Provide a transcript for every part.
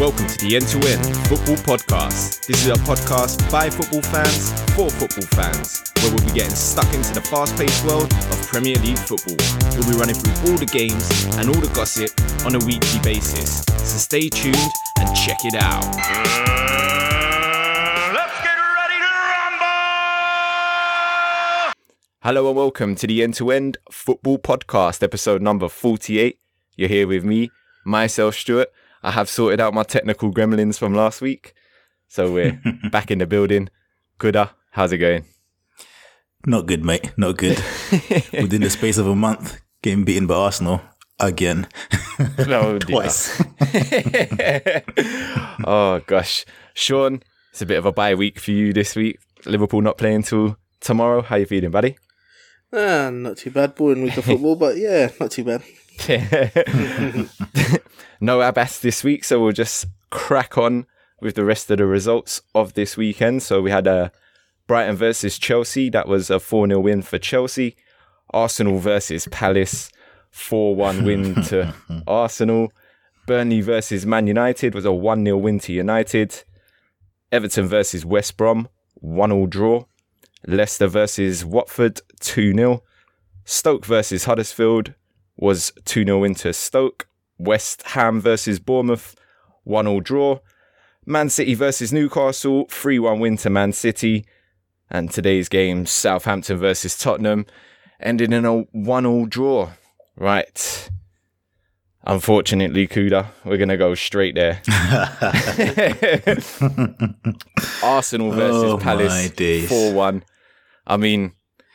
welcome to the End to End Football Podcast. This is a podcast by football fans for football fans, where we'll be getting stuck into the fast paced world of Premier League football. We'll be running through all the games and all the gossip on a weekly basis. So stay tuned and check it out. Mm, let's get ready to rumble! Hello and welcome to the End to End Football Podcast, episode number 48. You're here with me, myself, Stuart. I have sorted out my technical gremlins from last week. So we're back in the building. Kuda, how's it going? Not good, mate. Not good. Within the space of a month, getting beaten by Arsenal again. No, dear. Twice. oh gosh, Shawn, it's a bit of a bye week for you this week. Liverpool not playing till tomorrow. How you feeling, buddy? Ah, not too bad. Boring week of football, but yeah, not too bad. no Abass this week, so we'll just crack on with the rest of the results of this weekend. So we had a Brighton versus Chelsea. That was a 4 0 win for Chelsea. Arsenal versus Palace. 4 1 win to Arsenal. Burnley versus Man United was a 1 0 win to United. Everton versus West Brom, 1 0 draw. Leicester versus Watford, 2 0. Stoke versus Huddersfield was 2 0 win to Stoke. West Ham versus Bournemouth, 1 0 draw. Man City versus Newcastle, 3 1 win to Man City. And today's game, Southampton versus Tottenham, ended in a 1 0 draw. Right. Unfortunately, Kuda, we're going to go straight there. Arsenal versus Oh, Palace, 4 1. I mean,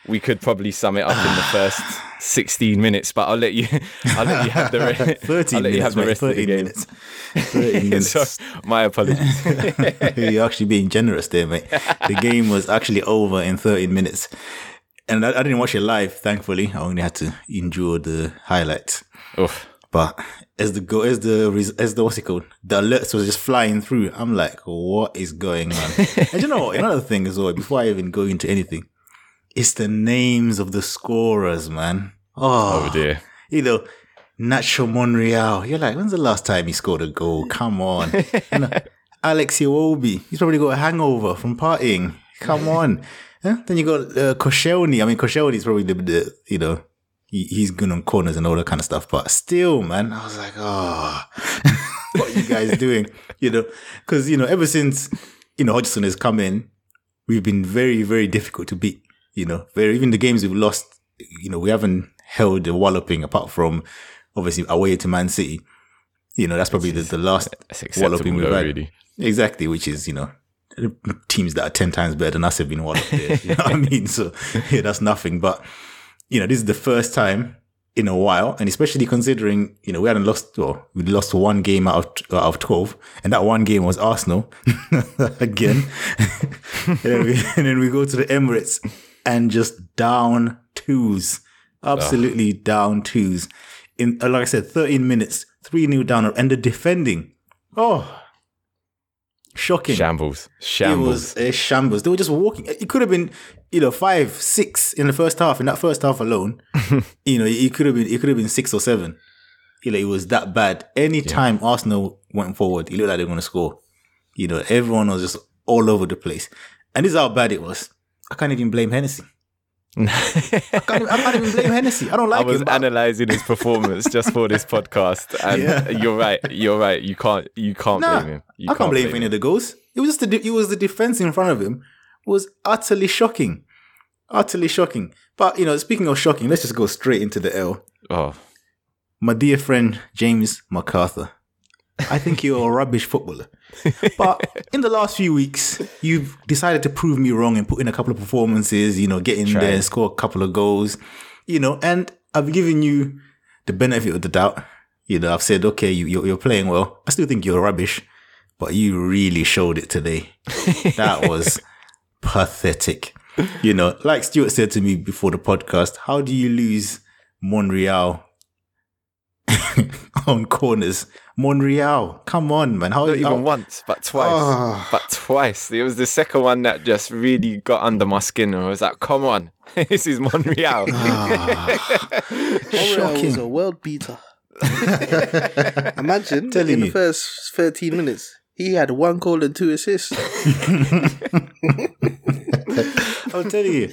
we could probably sum it up in the first 16 minutes, but I'll let you, I'll let you have the, re- 13 I'll let you minutes, have the mate. rest of the 13 game. minutes. 13 minutes. so, my apologies. You're actually being generous there, mate. The game was actually over in 13 minutes. And I, I didn't watch it live, thankfully. I only had to endure the highlights. Oof. But as the go, as the as the what's it called, the alerts was just flying through. I'm like, what is going on? and you know what? Another thing as well. Before I even go into anything, it's the names of the scorers, man. Oh, Oh dear. you know, Nacho Monreal. You're like, when's the last time he scored a goal? Come on. you know, Alex Iwobi. He's probably got a hangover from partying. Come on. Huh? Then you got uh, Koscielny. I mean, Koscielny is probably the, the you know, he, he's good on corners and all that kind of stuff. But still, man, I was like, oh, what are you guys doing? You know, because, you know, ever since, you know, Hodgson has come in, we've been very, very difficult to beat. You know, very, even the games we've lost, you know, we haven't held a walloping apart from obviously away to Man City. You know, that's probably the, the last walloping we've had. really. Exactly, which is, you know, teams that are 10 times better than us have been walloped there. You know what I mean? So, yeah, that's nothing. But, you know, this is the first time in a while, and especially considering, you know, we hadn't lost, or we lost one game out of, out of 12, and that one game was Arsenal again. and, then we, and then we go to the Emirates and just down twos, absolutely down twos. In, uh, like I said, 13 minutes, 3 new down, and the defending. Oh, shocking. Shambles. It Shambles. was a shambles. They were just walking. It could have been, you know, five, six in the first half. In that first half alone, you know, it could have been, it could have been six or seven. You know, it was that bad. Any Anytime Arsenal went forward, it looked like they were going to score. You know, everyone was just all over the place. And this is how bad it was. I can't even blame Hennessy. I can't, even- I can't even blame Hennessy. I don't like. I was him. analysing his performance just for this podcast, and Yeah. you're right. You're right. You can't. You can't Nah, blame him. You I can't blame him for any of the goals. It was just the de- it was the defense in front of him was utterly shocking, utterly shocking. But you know, speaking of shocking, let's just go straight into the L. Oh, My dear friend James McArthur, I think you're a rubbish footballer. But in the last few weeks, you've decided to prove me wrong and put in a couple of performances. You know, get in Try. there score a couple of goals. You know, and I've given you the benefit of the doubt. You know, I've said, okay, you, you're, you're playing well. I still think you're rubbish, but you really showed it today. That was pathetic. You know, like Stuart said to me before the podcast, how do you lose Monreal on corners? Monreal, come on, man. How not even how- once, but twice. Ah. But twice. It was the second one that just really got under my skin, and I was like, "Come on, this is Monreal." Ah. Monreal was a world beater. Imagine Telling in the first 13 minutes, he had one goal and two assists. I'm telling you,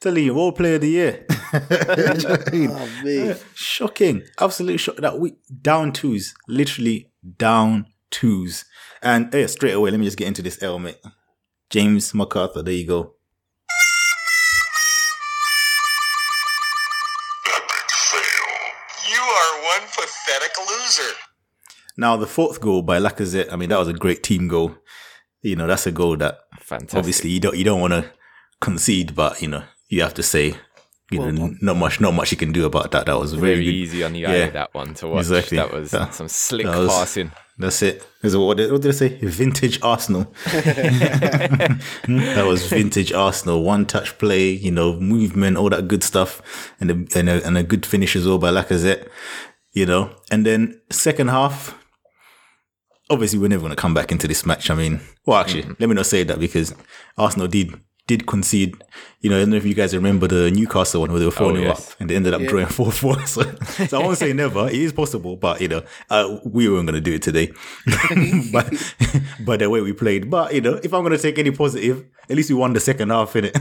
telling you, role player of the year. oh, mate. Shocking, absolute shock. That we down twos, literally down twos, and yeah, straight away. Let me just get into this L, mate. James McArthur. There you go. You are one pathetic loser. Now the fourth goal by Lacazette. I mean, that was a great team goal. You know, that's a goal that Fantastic. obviously you don't you don't want to concede, but you know you have to say, you Well know, not much not much you can do about that. That was very, very easy on the eye Yeah. that one to watch. Exactly. That was That- some slick that was- passing. That's it. Is it- What did, what did I say? Vintage Arsenal. that was vintage Arsenal. One touch play, you know, movement, all that good stuff, and a, and a, and a good finish as well by Lacazette. You know, and then second half. Obviously, we're never going to come back into this match. I mean, well, actually, mm-hmm. let me not say that because Arsenal did did concede. You know, I don't know if you guys remember the Newcastle one where they were 4 0 yes. up and they ended up drawing 4 4. So, so I won't say never. It is possible, but, you know, uh, we weren't going to do it today. but, but the way we played. But, you know, if I'm going to take any positive, at least we won the second half, innit?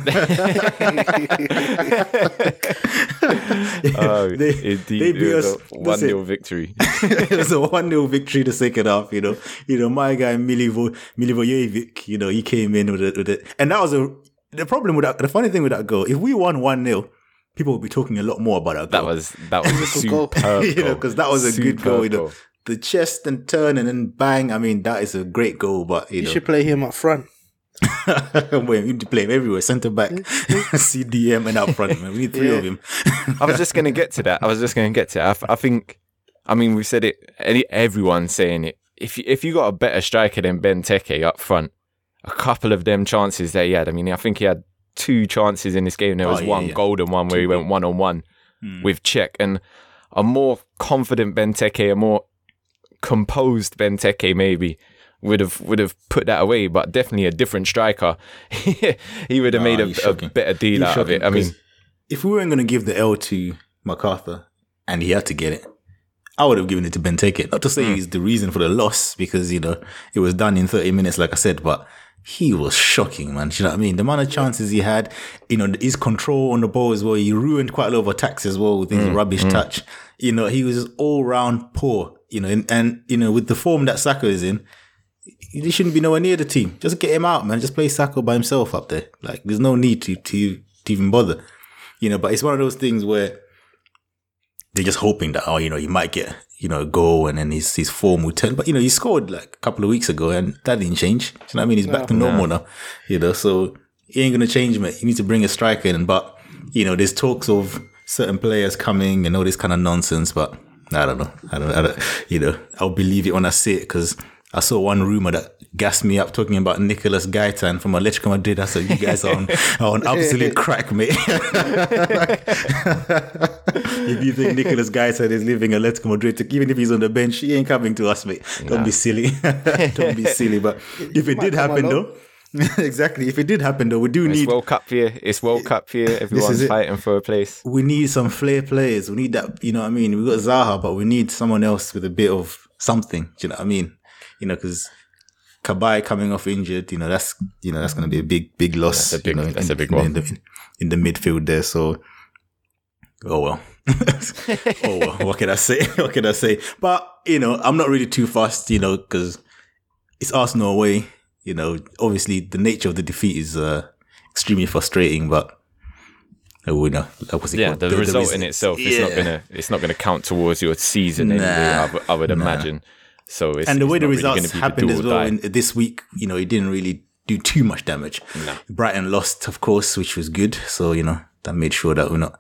Oh, They- indeed. they it beat was us- 1 0 victory. it was a 1 0 victory the second half, you know. You know, my guy Milivo, Milivojevic, you know, he came in with it, with it. And that was a, the problem with that, the funny thing with that goal, if we won 1 0, people would be talking a lot more about that goal. That was that was a Good goal. superb you know, because that was a good goal, you know. The chest and turn and then bang. I mean, that is a great goal, but, you You know. should play him up front. Wait, you need to play him everywhere. Centre back, mm-hmm. CDM, and up front, man. We need three Yeah. of him. I was just going to get to that. I was just going to get to it. I, f- I think, I mean, we said it. Any everyone's saying it. If you, if you got a better striker than Benteke up front, a couple of them chances that he had. I mean, I think he had two chances in this game. There Oh, was yeah, one yeah. golden one where he went one on one with Cech, and a more confident Benteke, a more composed Benteke, maybe. Would have would have put that away, but definitely a different striker. he would have made a, a better deal out of it. I mean, if we weren't going to give the L to McArthur and he had to get it, I would have given it to Benteke. Not to say hmm. he's the reason for the loss because, you know, it was done in 30 minutes, like I said, but he was shocking, man. Do you know what I mean? The amount of chances he had, you know, his control on the ball as well. He ruined quite a lot of attacks as well with his mm, rubbish mm. touch. You know, he was all round poor, you know, and, and, you know, with the form that Zaha is in, he shouldn't be nowhere near the team. Just get him out, man. Just play Zaha by himself up there. Like, there's no need to, to, to even bother. You know, but it's one of those things where they're just hoping that, oh, you know, he might get, you know, a goal and then his, his form will turn. But, you know, he scored like a couple of weeks ago and that didn't change. Do you know what I mean? He's back to normal now, you know, so he ain't going to change, mate. You need to bring a striker in. But, you know, there's talks of certain players coming and all this kind of nonsense, but I don't know. I don't, I don't you know, I'll believe it when I see it because I saw one rumor that gassed me up talking about Nicolas Gaitan from Atletico Madrid. I said, you guys are on, are on absolute crack, mate. if you think Nicolas Gaitan is leaving Atletico Madrid, even if he's on the bench, he ain't coming to us, mate. Don't be silly. Don't be silly. But if it did happen, though, exactly. If it did happen, though, we do It's need World Cup year. It's World Cup year. Everyone's fighting for a place. we need some flair players. We need that, you know what I mean? We got Zaha, but we need someone else with a bit of something. Do you know what I mean? You know, because Cabaye coming off injured, you know, that's, you know, that's going to be a big, big loss. That's a big- you know, that's in, a big in, one. In the, in the midfield there. So, oh well. oh well. What can I say? what can I say? But, you know, I'm not really too fast, you know, because it's Arsenal away. You know, obviously the nature of the defeat is uh, extremely frustrating, but what's it Yeah, called? the, result res- in itself is not gonna it's not gonna count towards your season anyway. Nah, I, w- I would imagine. So it's, and the way the really results gonna be the happened as well in, this week, you know, it didn't really do too much damage. Brighton lost, of course, which was good. So you know that made sure that we're not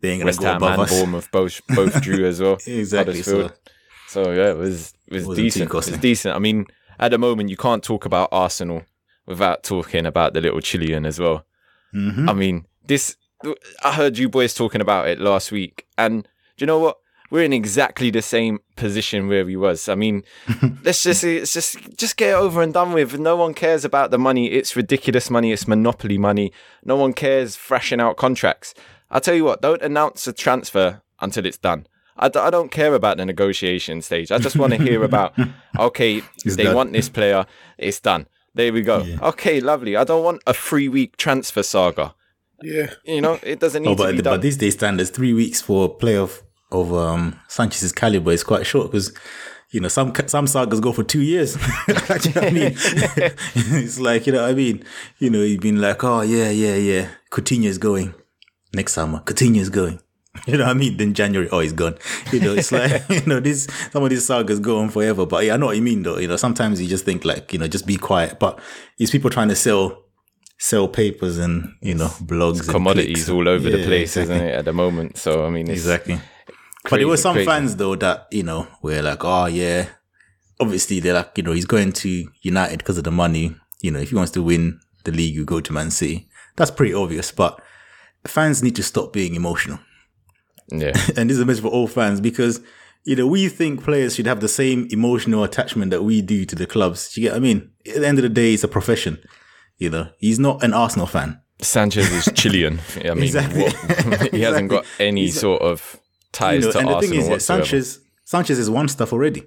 they ain't gonna West go Ham above and us. Bournemouth both both drew as well. Exactly, Huddersfield. So, yeah, it was it was Wasn't decent. It was decent. I mean, at the moment, you can't talk about Arsenal without talking about the little Chilean as well. Mm-hmm. I mean, this. I heard you boys talking about it last week, and do you know what? We're in exactly the same position where we was. I mean, let's just it's just just get it over and done with. No one cares about the money. It's ridiculous money. It's monopoly money. No one cares thrashing out contracts. I'll tell you what. Don't announce a transfer until it's done. I, d- I don't care about the negotiation stage. I just want to hear about, okay, It's they done. want this player, it's done. There we go. Okay, lovely. I don't want a three week transfer saga. Yeah. You know, it doesn't need Oh, to be but, done. but these day standards, three weeks for a player of, um, Sanchez's caliber is quite short because, you know, some some sagas go for two years. You know what I mean? it's like, you know what I mean? You know, you've been like, oh, yeah, yeah, yeah. Coutinho's going next summer. Coutinho's going. You know what I mean? Then January, oh, he's gone. You know, it's like, you know, this, some of these sagas go on forever. But yeah, I know what you mean though. You know, sometimes you just think like, you know, just be quiet. But it's people trying to sell, sell papers and, you know, blogs. and Commodities all over the Yeah, place, exactly. isn't it, at the moment? So, I mean, it's Exactly. But there were some crazy. fans though that, you know, were like, oh yeah. Obviously they're like, you know, he's going to United because of the money. You know, if he wants to win the league, you go to Man City. That's pretty obvious. But fans need to stop being emotional. Yeah. And this is a message for all fans because, you know, we think players should have the same emotional attachment that we do to the clubs. Do you get what I mean? At the end of the day, it's a profession. You know, he's not an Arsenal fan. Sanchez is Chilean. I mean, Exactly. what- he hasn't got any sort of ties you know, to and the thing is, yeah. Sanchez Sanchez has won stuff already.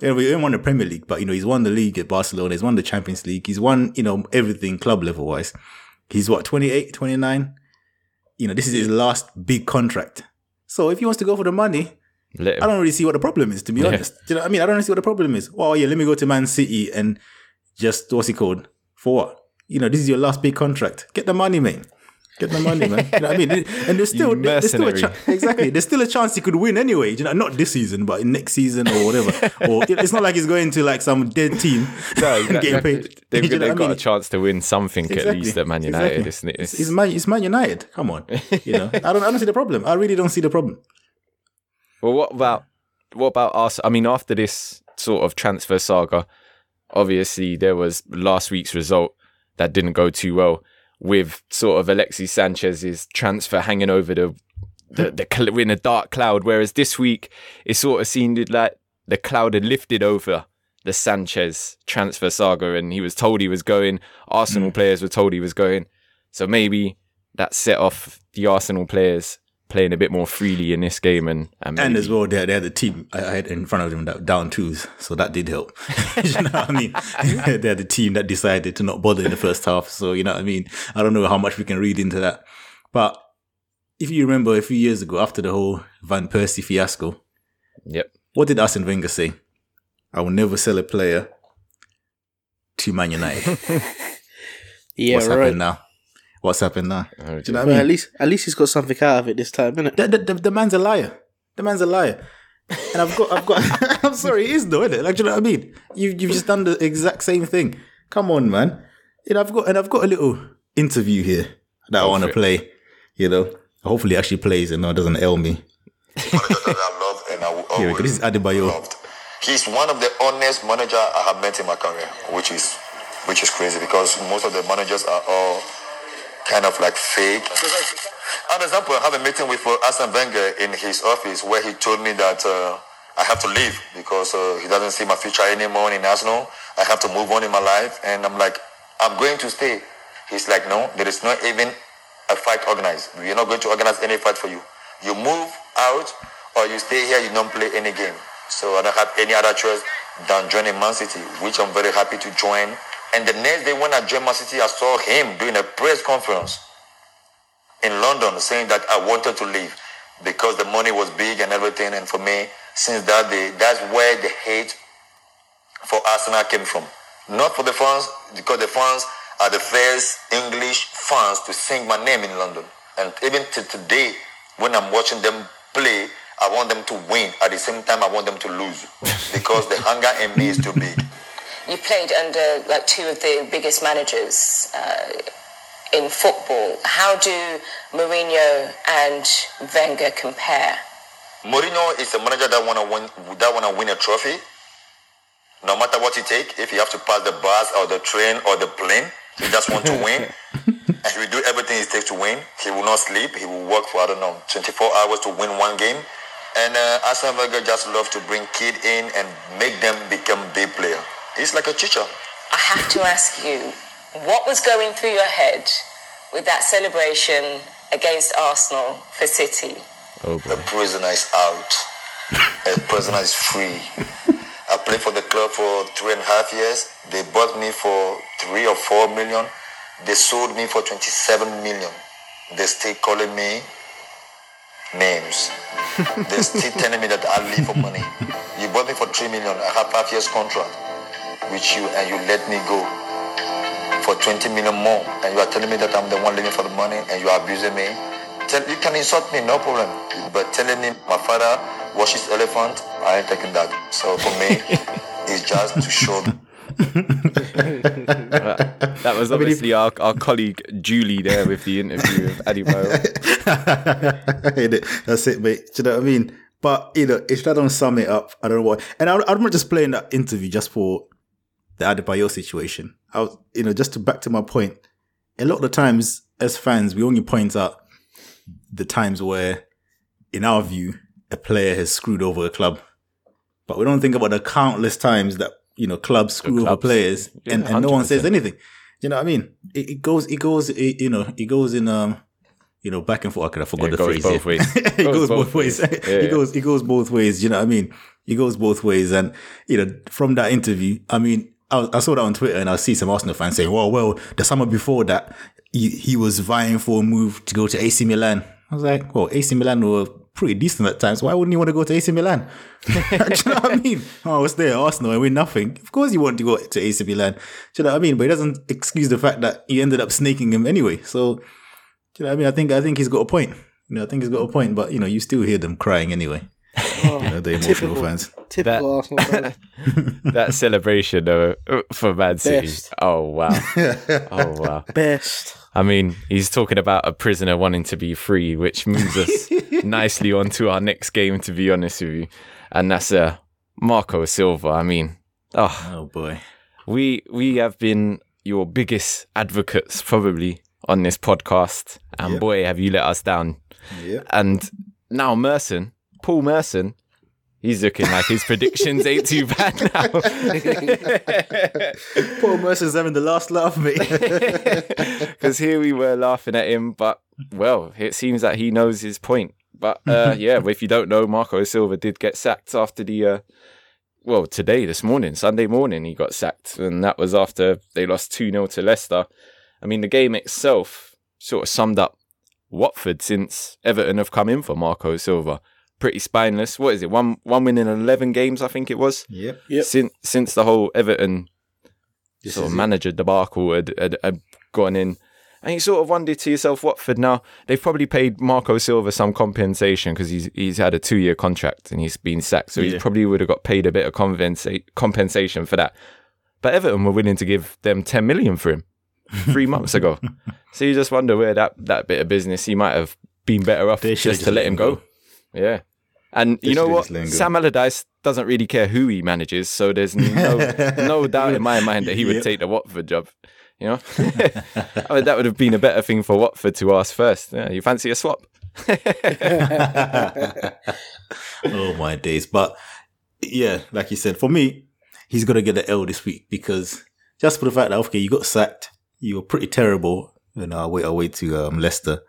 Yeah, we didn't won the Premier League, but you know he's won the league at Barcelona. He's won the Champions League. He's won you know everything club level wise. He's what 28, 29? You know this is his last big contract. So if he wants to go for the money, I don't really see what the problem is. To be honest, Do you know what I mean? I don't really see what the problem is. Well, yeah, let me go to Man City and just what's he called for what? You know, this is your last big contract. Get the money, mate. Get the money, man. You know what I mean? And there's still, there's still a cha- exactly. There's still a chance he could win anyway. You know, not this season, but next season or whatever. or it's not like he's going to like some dead team No, and exactly. getting paid. They've, You know they've what I got mean? a chance to win something at least at Man United, Exactly. isn't it? It's, it's Man, it's Man United. Come on, you know. I don't, I don't see the problem. I really don't see the problem. Well, what about what about us? I mean, after this sort of transfer saga, obviously there was last week's result that didn't go too well, with sort of Alexis Sanchez's transfer hanging over the the, the in a dark cloud. Whereas this week, it sort of seemed like the cloud had lifted over the Sanchez transfer saga, and he was told he was going. Arsenal hmm. players were told he was going, so maybe that set off the Arsenal players playing a bit more freely in this game, and and, And as well, they, they had the team I I had in front of them that down twos, so that did help. you know what I mean? they had the team that decided to not bother in the first half, so you know what I mean. I don't know how much we can read into that, but if you remember a few years ago, after the whole Van Persie fiasco, Yep. what did Arsene Wenger say? I will never sell a player to Man United. Yeah, What's right. happened now? What's happened now? Oh, Do you know dear. what I mean? at least at least he's got something out of it this time, innit? The, the, the, the man's a liar. The man's a liar. And I've got, I've got, I'm sorry, it is though, isn't it? Like, do you know what I mean? You've, you've just done the exact same thing. Come on, man. You know, I've got, and I've got a little interview here that I want to play, you know. Hopefully it actually plays and not doesn't ail me. manager I love and I will Here always go. This is Adebayor. loved. He's one of the honest manager I have met in my career, which is which is crazy because most of the managers are all kind of like fake. An example, I have a meeting with uh, Arsene Wenger in his office where he told me that uh, I have to leave because uh, he doesn't see my future anymore in Arsenal. I have to move on in my life, and I'm like, I'm going to stay. He's like, no, there is not even a fight organized. We're not going to organize any fight for you. You move out or you stay here, you don't play any game. So I don't have any other choice than joining Man City, which I'm very happy to join. And the next day when I joined Man City, I saw him doing a press conference in London saying that I wanted to leave because the money was big and everything. And for me, since that day, that's where the hate for Arsenal came from. Not for the fans, because the fans are the first English fans to sing my name in London. And even to today, when I'm watching them play, I want them to win. At the same time, I want them to lose because the hunger in me is too big. You played under like two of the biggest managers uh, in football. How do Mourinho and Wenger compare? Mourinho is a manager that wanna win that wanna win a trophy. No matter what he take, if he have to pass the bus or the train or the plane, he just want to win. and he will do everything it takes to win. He will not sleep. He will work for I don't know 24 hours to win one game. And uh, Arsene Wenger just love to bring kid in and make them become big player. He's like a teacher. I have to ask you, what was going through your head with that celebration against Arsenal for City? Oh The prisoner is out. a prisoner is free. I played for the club for three and a half years. They bought me for three or four million. They sold me for 27 million. They still calling me names. They're still telling me that I leave for money. You bought me for three million. I have five years contract with you and you let me go for 20 million more and you are telling me that I'm the one living for the money and you are abusing me. Tell, you can insult me, no problem. But telling me my father washes elephant, I ain't taking that. So for me, it's just to show That was obviously our, our colleague Julie there with the interview with Adebayor. That's it, mate. Do you know what I mean? But you know, if I don't sum it up, I don't know what. And I, I remember just playing that interview just for the Adebayor situation. I was, you know, just to back to my point. A lot of the times, as fans, we only point out the times where, in our view, a player has screwed over a club, but we don't think about the countless times that you know clubs screw over players, Yeah, and, and no one says anything. You know what I mean? It, it goes, it goes, it, you know, it goes in um, you know, back and forth. I forgot Yeah, the it goes phrase. both ways. it Goes goes, both both ways. ways. Yeah, it goes, it goes both ways. You know what I mean? It goes both ways. And you know, from that interview, I mean, I, I saw that on Twitter, and I see some Arsenal fans saying, "Well, well, the summer before that, he, he was vying for a move to go to AC Milan." I was like, "Well, AC Milan were pretty decent at times. Why wouldn't you want to go to AC Milan?" Do you know what I mean? Oh, I was there, at Arsenal, and win nothing. Of course, you want to go to AC Milan. Do you know what I mean? But it doesn't excuse the fact that you ended up snaking him anyway. So, do you know what I mean? I think I think he's got a point. You know, I think he's got a point. But you know, you still hear them crying anyway. You know, the emotional Typical. fans. Typical Arsenal fan. that celebration though for Man City. Best. Oh wow. Oh wow. Best. I mean, he's talking about a prisoner wanting to be free, which moves us nicely on to our next game, to be honest with you. And that's uh, Marco Silva. I mean, oh, Oh boy. we we have been your biggest advocates probably on this podcast, and Yep. boy, have you let us down. Yep. And now Merson, Paul Merson, he's looking like his predictions ain't too bad now. Paul Merson's having the last laugh, me, Because here we were laughing at him, but well, it seems that he knows his point. But uh, yeah, if you don't know, Marco Silva did get sacked after the uh, well today, this morning, Sunday morning, he got sacked, and that was after they lost two 0 to Leicester. I mean, the game itself sort of summed up Watford since Everton have come in for Marco Silva. Pretty spineless. What is it? One one win in eleven games, I think it was. yep. Yep. Since since the whole Everton This sort of is it. manager debacle had, had, had gone in. And you sort of wondered to yourself, Watford now, they've probably paid Marco Silva some compensation because he's he's had a two year contract and he's been sacked. So he probably would have got paid a bit of compensa- compensation for that. But Everton were willing to give them 10 million for him three months ago. So you just wonder where that, that bit of business, he might have been better off They just to let him go. Yeah. And you know what? just let him go. Sam Allardyce doesn't really care who he manages, so there's no no doubt in my mind that he would Yep. take the Watford job. You know, I mean, that would have been a better thing for Watford to ask first. Yeah, you fancy a swap? oh my days. But yeah, like you said, for me, he's to get the L this week because just for the fact that okay, you got sacked, you were pretty terrible, you know, away away to um, Leicester.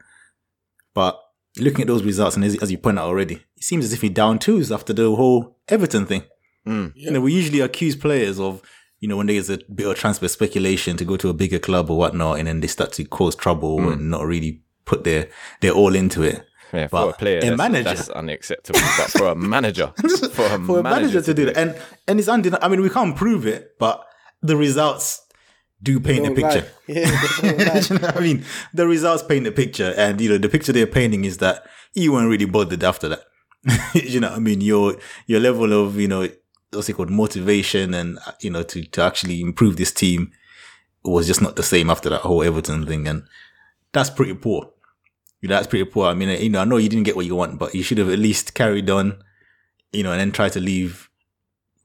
But looking at those results, and as, as you point out already, it seems as if he down tools after the whole Everton thing. Hmm. You know, we usually accuse players of, you know, when there's a bit of transfer speculation to go to a bigger club or whatnot, and then they start to cause trouble hmm. and not really put their their all into it. Yeah, for a player, a that's, manager- that's unacceptable. but for a manager, for a, for a manager to do that. And and it's undeniable. I mean, we can't prove it, but the results do paint a picture. Yeah, don't lie. Do you know I mean, the results paint a picture, and you know the picture they're painting is that you weren't really bothered after that. you know, what I mean, your your level of you know what's it called motivation, and you know to to actually improve this team was just not the same after that whole Everton thing, and that's pretty poor. You know, that's pretty poor. I mean, you know, I know you didn't get what you want, but you should have at least carried on, you know, and then try to leave.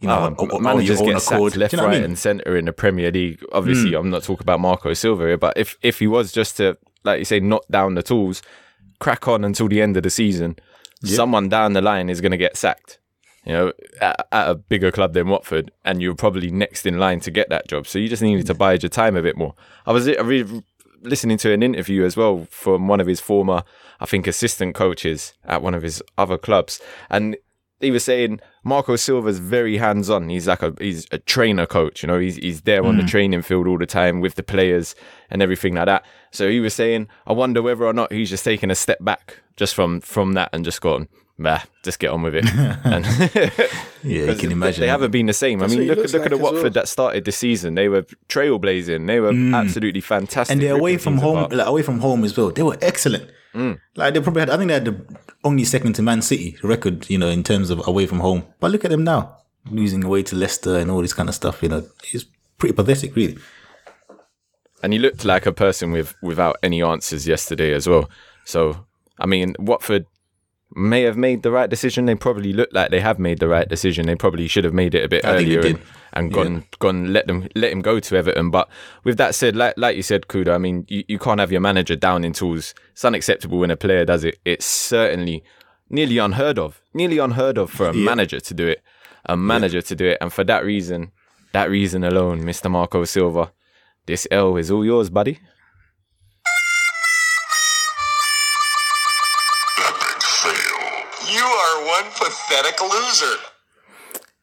You know, Um, managers get sacked left, you know right, I mean? And centre in the Premier League. Obviously, I'm not talking about Marco Silva here, but if if he was just to, like you say, knock down the tools, crack on until the end of the season, someone down the line is going to get sacked. You know, at, at a bigger club than Watford, and you're probably next in line to get that job. So you just needed to bide your time a bit more. I was I re- listening to an interview as well from one of his former, I think, assistant coaches at one of his other clubs, and he was saying Marco Silva's very hands on. He's like a he's a trainer coach. You know, he's he's there on the training field all the time with the players and everything like that. So he was saying, I wonder whether or not he's just taking a step back just from from that and just gone. Bah, just get on with it. and Yeah, you can imagine. They haven't been the same. I mean, what he look, looks look at the Watford well. that started the season. They were trailblazing. They were absolutely fantastic. Mm. and they're away from home, like away from home as well. They were excellent. Mm. Like they probably had, I think they had the only second to Man City record, you know, in terms of away from home. But look at them now, losing away to Leicester and all this kind of stuff. You know, it's pretty pathetic, really. and he looked like a person with without any answers yesterday as well. So I mean, Watford may have made the right decision. They probably look like they have made the right decision. They probably should have made it a bit I earlier and, and gone gone let them let him go to Everton. But with that said, like like you said, Kuda, I mean, you, you can't have your manager down in tools. It's unacceptable when a player does it. It's certainly nearly unheard of. Nearly unheard of for a manager to do it. A manager to do it, and for that reason, that reason alone, Mr. Marco Silva, this L is all yours, buddy. One pathetic loser.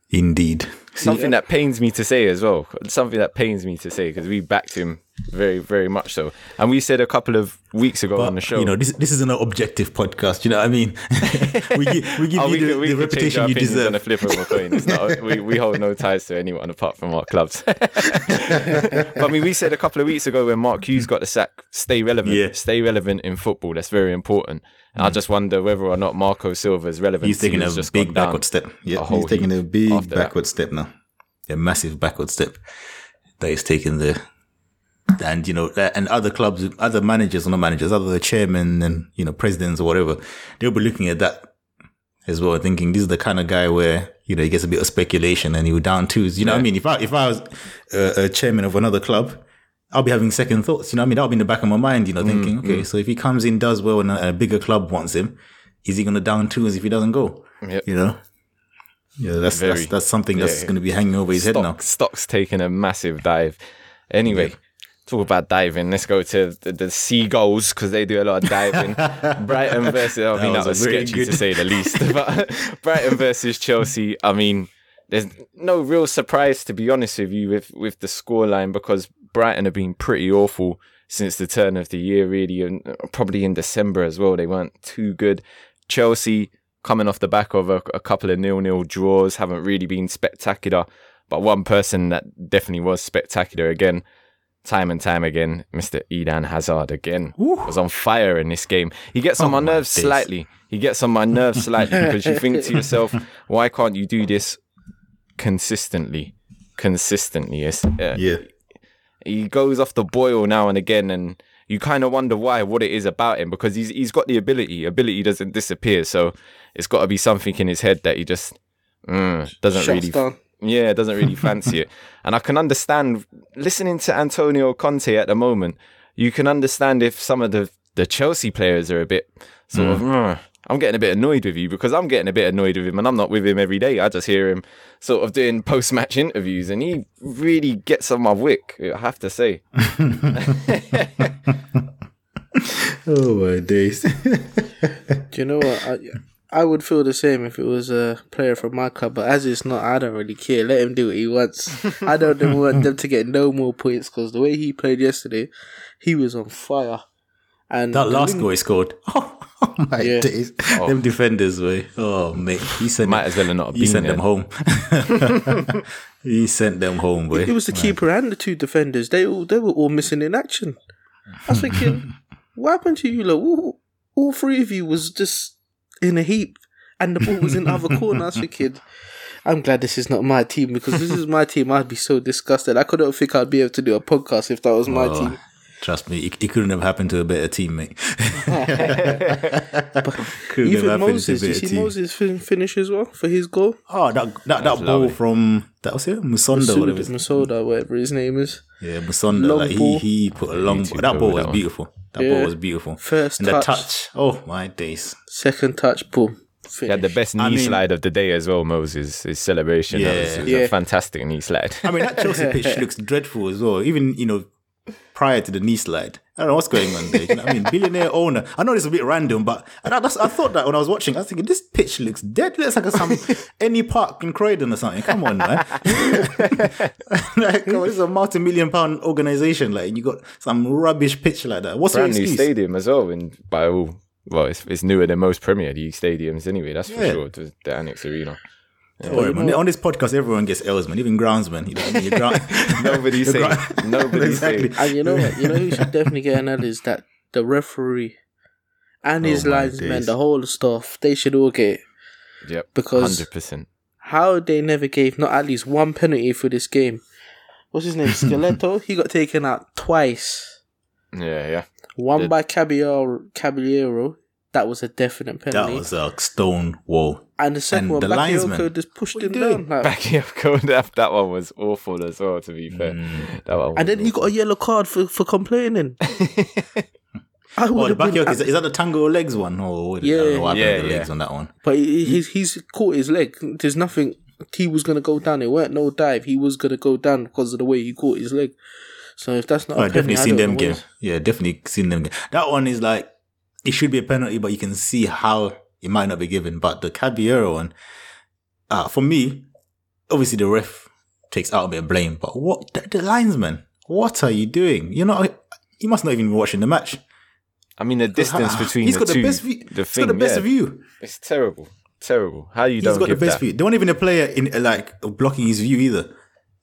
Indeed. Something that pains me to say as well. Something that pains me to say because we backed him very, very much so. And we said a couple of weeks ago on the show. You know, this this is an objective podcast. You know what I mean? we give, we give Oh, you we the, could- we the could change our reputation you deserve. on a flip of a coin. Not, we, we hold no ties to anyone apart from our clubs. but I mean, we said a couple of weeks ago when Mark Hughes got the sack, stay relevant. Yeah. Stay relevant in football. That's very important. And I mm. just wonder whether or not Marco Silva's relevant He's taking a just big backward step. Yeah, he's taking a big after that. backward step now. A massive backward step that he's taken there. And you know, and other clubs, other managers or not managers, other the chairmen and you know presidents or whatever, they'll be looking at that as well, thinking this is the kind of guy where you know he gets a bit of speculation and he will down twos. You know what I mean? If I if I was a, a chairman of another club, I'll be having second thoughts. You know I mean? That'll be in the back of my mind. You know, mm, thinking, okay, mm. so if he comes in, does well, and a, a bigger club wants him, is he going to down twos if he doesn't go? Yep. You know. Yeah, that's Very. that's, that's something that's Yeah. going to be hanging over his head now. Stock's taking a massive dive. Anyway, talk about diving. Let's go to the, the Seagulls because they do a lot of diving. Brighton versus, I mean, that was was a very sketchy to say the least. But Brighton versus Chelsea, I mean, there's no real surprise, to be honest with you, with, with the scoreline because Brighton have been pretty awful since the turn of the year, really, and probably in December as well. They weren't too good. Chelsea coming off the back of a, a couple of nil-nil draws haven't really been spectacular. But one person that definitely was spectacular again, time and time again, Mr. Eden Hazard again was on fire in this game. He gets on Oh my nerves days. slightly. He gets on my nerves slightly because you think to yourself, why can't you do this consistently? Consistently. Uh, Yeah, he goes off the boil now and again and you kind of wonder why what it is about him because he's he's got the ability ability doesn't disappear so it's got to be something in his head that he just mm, doesn't Shuts really down. Yeah doesn't really fancy it and i can understand listening to antonio conte at the moment you can understand if some of the the chelsea players are a bit sort of "Mm, I'm getting a bit annoyed with you because I'm getting a bit annoyed with him and I'm not with him every day. I just hear him sort of doing post match interviews and he really gets on my wick, I have to say. Oh my days. Do you know what? I, I would feel the same if it was a player from my club, but as it's not, I don't really care. Let him do what he wants. I don't want them to get no more points because the way he played yesterday, he was on fire. And that last goal he scored. Oh, my Yeah. days. Oh. Them defenders, way. Oh mate, he sent Might as well have not he been sent there. them home. he sent them home, boy. It was the keeper and the two defenders. They all they were all missing in action. I was thinking, what happened to you? Lot? All, all three of you was just in a heap, and the ball was in the other corner. I was thinking, I'm glad this is not my team because this is my team. I'd be so disgusted. I couldn't think I'd be able to do a podcast if that was my Oh, team. Trust me, it, it couldn't have happened to a better teammate. couldn't Even happened Moses, to a you see team. Moses fin- finish as well for his goal. Oh, that that, that ball lovely. from that was it, Musonda, whatever. his- Masoda, whatever his name is. Yeah, Musonda. Long Like he ball. he put a long. YouTube That ball was that beautiful. That Yeah. ball was beautiful. First and the touch. touch. Oh my days. Second touch, boom. He had the best knee I mean- slide of the day as well, Moses. His celebration. That was, Yeah. it was Yeah. a fantastic knee slide. I mean, that Chelsea pitch looks dreadful as well. Even you know, prior to the knee slide. I don't know what's going on there. You know I mean? Billionaire owner. I know this is a bit random, but I, I thought that when I was watching, I was thinking, this pitch looks dead. It looks like some any park in Croydon or something. Come on, man. like, on, this is a multi-million pound organization. Like, you got some rubbish pitch like that. What's Brand your new excuse? stadium as well, and by all well, it's, it's newer than most Premier League stadiums anyway. That's for Yeah. sure. The, the Amex Arena. Don't worry, man. On this podcast, everyone gets L's, man. Even groundsman. You know what I mean? Your ground- Nobody's your saying. Nobody's exactly. saying. And you know what? You know who should definitely get an L is that the referee and oh his Oh linesmen, the whole staff, they should all get it. Yep. Because- hundred percent. How they never gave not at least one penalty for this game. What's his name? Skeletto? he got taken out twice. Yeah, yeah. One Did- by Caballero, Caballero. That was a definite penalty. That was a stone wall. and the second and one, the Bakayoko linesman. just pushed him doing? down. Like, Backing up going that that one was awful as well. To be fair, Mm. that one. And then he got a yellow card for, for complaining. I Oh, would the have back been, is, is that the tango legs one? Or what, I Yeah. don't know what Yeah, the yeah. legs on that one. but he, he's he's caught his leg. There's nothing. He was gonna go down. It weren't no dive. He was gonna go down because of the way he caught his leg. So if that's not, Oh, a I've definitely penalty, seen don't them know game. Yeah, definitely seen them game. That one is like it should be a penalty, but you can see how it might not be given. But the Caballero one, uh, for me, obviously the ref takes out a bit of blame. But what the, the linesman? What are you doing? You're not. You must not even be watching the match. I mean, the distance between he's the got two. the best view. The he's thing, got the best yeah, view. it's terrible. Terrible. How you He's don't got the best that? view. There wasn't even a player in like blocking his view either.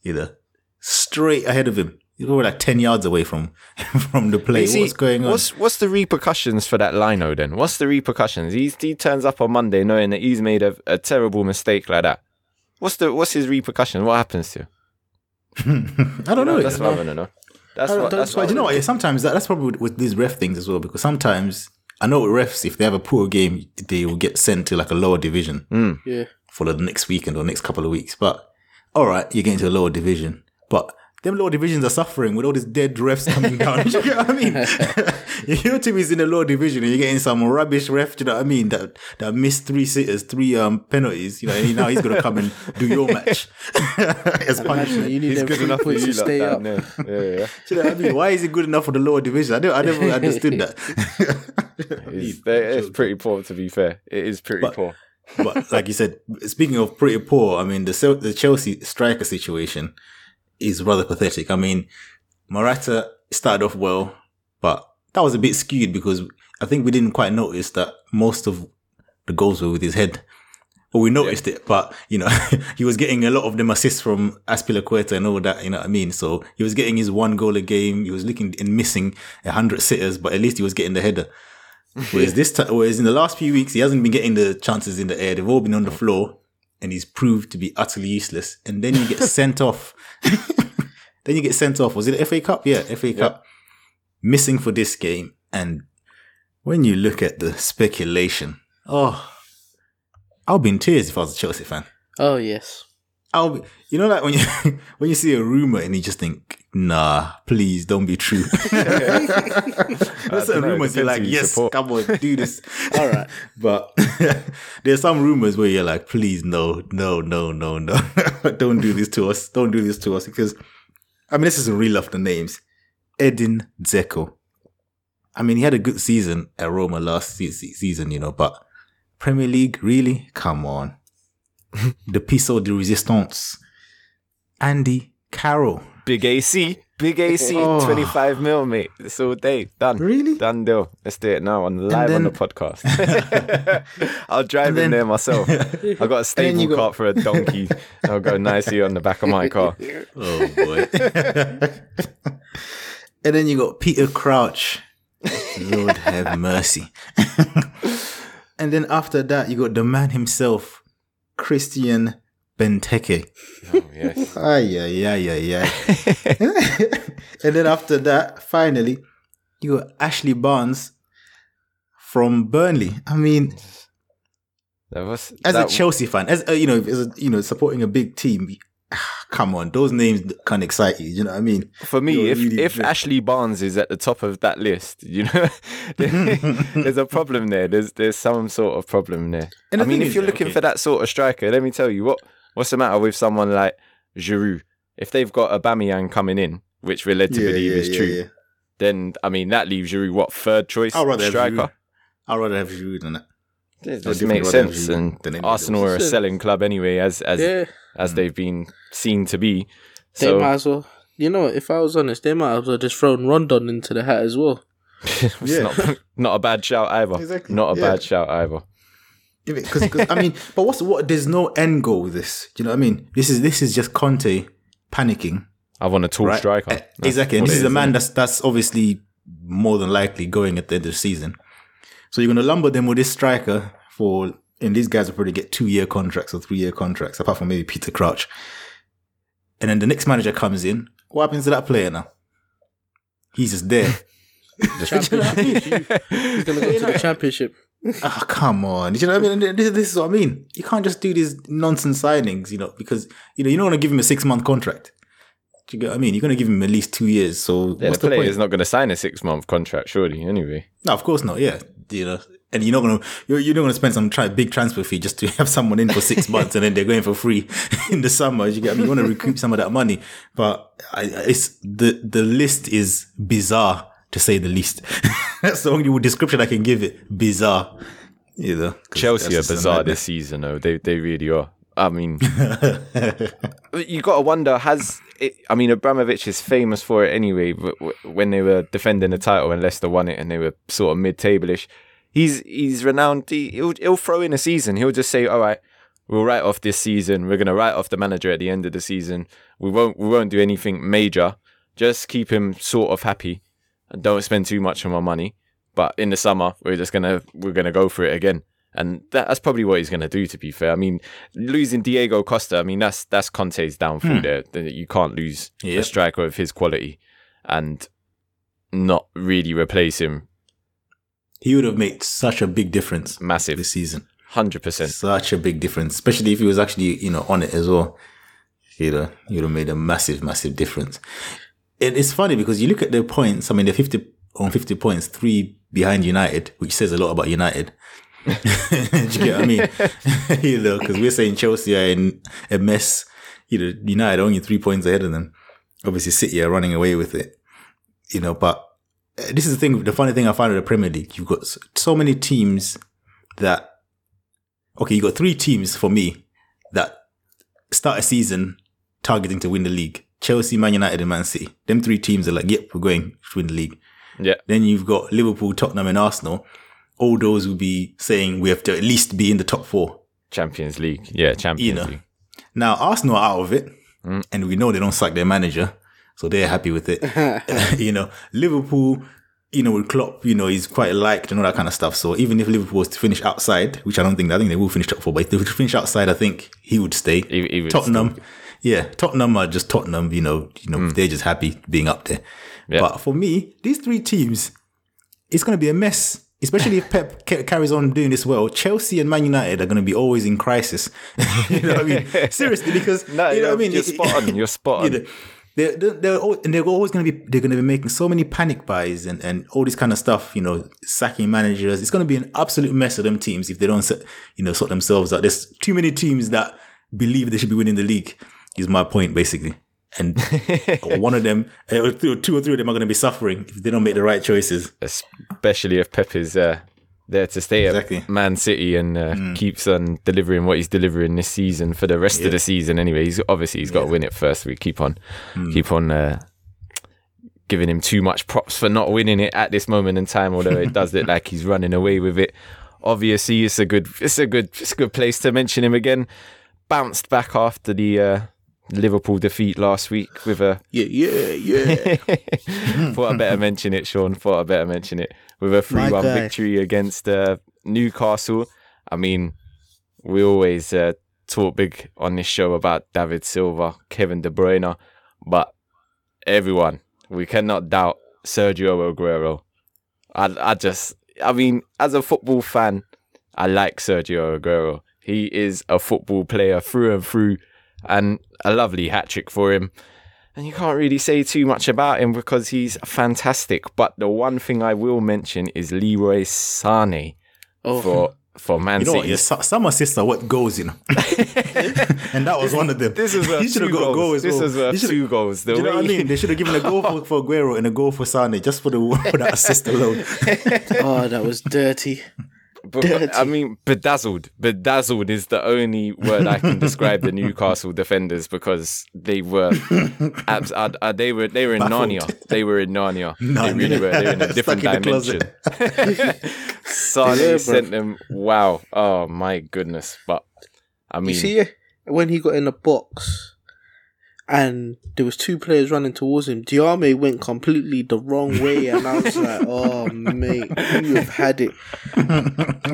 Either straight ahead of him. He were like ten yards away from from the play. See, What's going on? What's what's the repercussions for that lino then? What's the repercussions? He's, he turns up on Monday knowing that he's made a, a terrible mistake like that. What's the what's his repercussion? What happens to? you? I don't know. That's what I want to know. That's don't- what. That's But what. you know what? sometimes that, that's probably with, with these ref things as well. Because sometimes I know with refs, if they have a poor game, they will get sent to like a lower division mm. Yeah. for the next weekend or next couple of weeks. But all right, you get into a lower division, but them lower divisions are suffering with all these dead refs coming down. you know what I mean? Your team is in the lower division and you're getting some rubbish ref. You know what I mean? That that missed three sitters, three um penalties. You know, and now he's gonna come and do your match as punishment. You need He's them good enough for you to stay up. there. Yeah, yeah. Do you know what I mean? Why is it good enough for the lower division? I, don't, I never understood that. It's, it's pretty poor to be fair. It is pretty But- poor. but like you said, speaking of pretty poor, I mean the the Chelsea striker situation is rather pathetic. I mean, Morata started off well, but that was a bit skewed because I think we didn't quite notice that most of the goals were with his head. Well, we noticed it, but you know, he was getting a lot of them assists from Azpilicueta and all that. You know what I mean? So he was getting his one goal a game. He was looking and missing a hundred sitters, but at least he was getting the header. Whereas this time, whereas in the last few weeks, he hasn't been getting the chances in the air. They've all been on the floor, and he's proved to be utterly useless. And then you get sent off. then you get sent off. Was it FA Cup? Yeah, FA Cup. Missing for this game. And when you look at the speculation, oh, I'll be in tears if I was a Chelsea fan. Oh yes. I'll be, you know, like when you when you see a rumor and you just think, nah, please don't be true. There's dunno, rumors you're like, you yes, support." come on, do this. All right. But there's some rumors where you're like, please, no, no, no, no, no, don't do this to us. Don't do this to us because, I mean, this is a real off the names. Edin Dzeko. I mean, he had a good season at Roma last se- se- season, you know, but Premier League, really? Come on. the Piso de Resistance. Andy Carroll. Big AC, big AC, Oh. 25 mil, mate. It's all day. Done. Really? Done deal. Let's do it now on live on the podcast. I'll drive in there myself. I've got a then stable you got- cart for a donkey. I'll go nicely on the back of my car. Oh boy. and then you got Peter Crouch. Lord have mercy. and then after that, you got the man himself, Christian Benteke. Oh, yes. Ay, ay, ay, ay, ay. and then after that, finally, you got Ashley Barnes from Burnley. I mean, That was, as that, a Chelsea fan, as uh, you know, as a, you know, supporting a big team, come on, those names can excite you. You know what I mean? For me, You're if, really if good. Ashley Barnes is at the top of that list, you know, there's a problem there. There's there's some sort of problem there. And I the mean, if you're looking okay. for that sort of striker, let me tell you what what's the matter with someone like Giroud. If they've got Aubameyang coming in which we're led to Yeah, believe yeah, is yeah, true, yeah. then I mean that leaves you what third choice I'd rather have striker. Giroud. I'd rather have Giroud than that. It I'd just makes sense, and. Arsenal are a Sense. selling club anyway, as as Yeah, as hmm. they've been seen to be. they might as well. You know, if I was honest, they might as well just thrown Rondon into the hat as well. it's Yeah. not not a bad shout either. Exactly, Not a yeah. bad shout either. Because I mean, but what's what? There's no end goal with this. Do you know what I mean? This is this is just Conte panicking. I want a tall right? striker. Uh, exactly. And what this is a man that's that's obviously more than likely going at the end of the season. So you're going to lumber them with this striker for, and these guys will probably get two year contracts or three year contracts, apart from maybe Peter Crouch. And then the next manager comes in. What happens to that player now? He's just there. Championship. He's gonna go to the championship. Oh, come on. You know what I mean? This, this is what I mean. You can't just do these nonsense signings, you know, because, you know, you don't want to give him a six month contract. Do you get what I mean? You're going to give him at least two years. So Yeah, the player is not going to sign a six month contract, surely. Anyway, No, of course not. Yeah, you know, and you're not gonna you're, you're not gonna spend some try, big transfer fee just to have someone in for six months and then they're going for free in the summer. You get me? You want to recoup some of that money, but I, it's the the list is bizarre to say the least. that's the only description I can give it. Bizarre. You know, Chelsea are that's just a bizarre this season, though. They they really are. I mean, you got to wonder has it, I mean, Abramovich is famous for it anyway. w- When they were defending the title and Leicester won it, and they were sort of mid-table-ish, he's he's renowned. He, he'll he'll throw in a season. He'll just say, "All right, we'll write off this season. We're gonna write off the manager at the end of the season. We won't we won't do anything major. Just keep him sort of happy, don't spend too much on my money. But in the summer, we're just gonna we're gonna go for it again." And that, that's probably what he's to do. To be fair, I mean, losing Diego Costa, I mean, that's that's Conte's downfall. Hmm. There, you can't lose a striker of his quality and not really replace him. He would have made such a big difference Massive, this season. hundred percent. Such a big difference, especially if he was actually, you know, on it as well. You know, he would have made a massive, massive difference. It, it's funny because you look at their points. I mean, they're 50 on 50 points, three behind United, which says a lot about United. Do you get what I mean? you know, because we're saying Chelsea are in a mess. You know, United only three points ahead of them. Obviously, City are running away with it. You know, but uh, this is the thing. The funny thing I find in the Premier League, you've got so many teams that okay, you got three teams for me that start a season targeting to win the league. Chelsea, Man United, and Man City. Them three teams are like, yep, we're going to win the league. Yeah, Then you've got Liverpool, Tottenham, and Arsenal. All those will be saying we have to at least be in the top four. Champions League. Yeah, Champions You know. League. Now Arsenal are out of it, mm. and we know they don't sack their manager, so they're happy with it. you know, Liverpool, you know, with Klopp, you know, he's quite liked and all that kind of stuff. So even if Liverpool was to finish outside, which I don't think, I think they will finish top four, but if they were to finish outside, I think he would stay. He- he would Tottenham, yeah, Tottenham are just Tottenham. You know, you know, mm. they're just happy being up there. Yeah. But for me, these three teams, it's going to be a mess. Especially if Pep carries on doing this well, Chelsea and Man United are going to be always in crisis. you know what I mean? Seriously, because No, you know what I mean. you're spot on. You're spot you on. know, they're, they're, they're, and they're always going to be they're going to be making so many panic buys and, and all this kind of stuff. You know, sacking managers. It's going to be an absolute mess of them teams if they don't you know sort themselves out. There's too many teams that believe they should be winning the league. Is my point basically. And one of them, uh, two or three of them are going to be suffering if they don't make the right choices. Especially if Pep is uh, there to stay Exactly. at Man City and uh, keeps on delivering what he's delivering this season for the rest of the season. Anyway, he's obviously he's got to win it first. We keep on, keep on. Uh, Giving him too much props for not winning it at this moment in time, although it does look like he's running away with it. Obviously, it's a good, it's a good, it's a good place to mention him again. Bounced back after the uh, Liverpool defeat last week with a Yeah, yeah, yeah. Thought I better mention it, Shawn. Thought I better mention it with a three-one victory against uh, Newcastle. I mean, we always uh, talk big on this show about David Silva, Kevin De Bruyne, but everyone we cannot doubt Sergio Aguero. I, I just, I mean, as a football fan, I like Sergio Aguero. He is a football player through and through, and a lovely hat trick for him. And you can't really say too much about him because he's fantastic. But the one thing I will mention is Leroy Sane Oh, for for Man You know what? City. Yeah, so- some assists are what goes, you know. and that was one of them. This is He should have two got a goal goals. This well. is worth He should've- two goals. The Do you know what I mean? They should have given a goal for, for Aguero and a goal for Sane just for the for that assist alone. Oh, that was dirty. But, but, I mean, bedazzled. Bedazzled is the only word I can describe the Newcastle defenders because they were, abs- uh, uh, they were, they were in Baffled. Narnia. They were in Narnia. They really were. They were in a different in dimension. Sane Yeah, sent them. Wow. Oh my goodness. But I mean, You see, when he got in the box and there was two players running towards him, Diame went completely the wrong way, and I was like, "Oh mate, you have had it."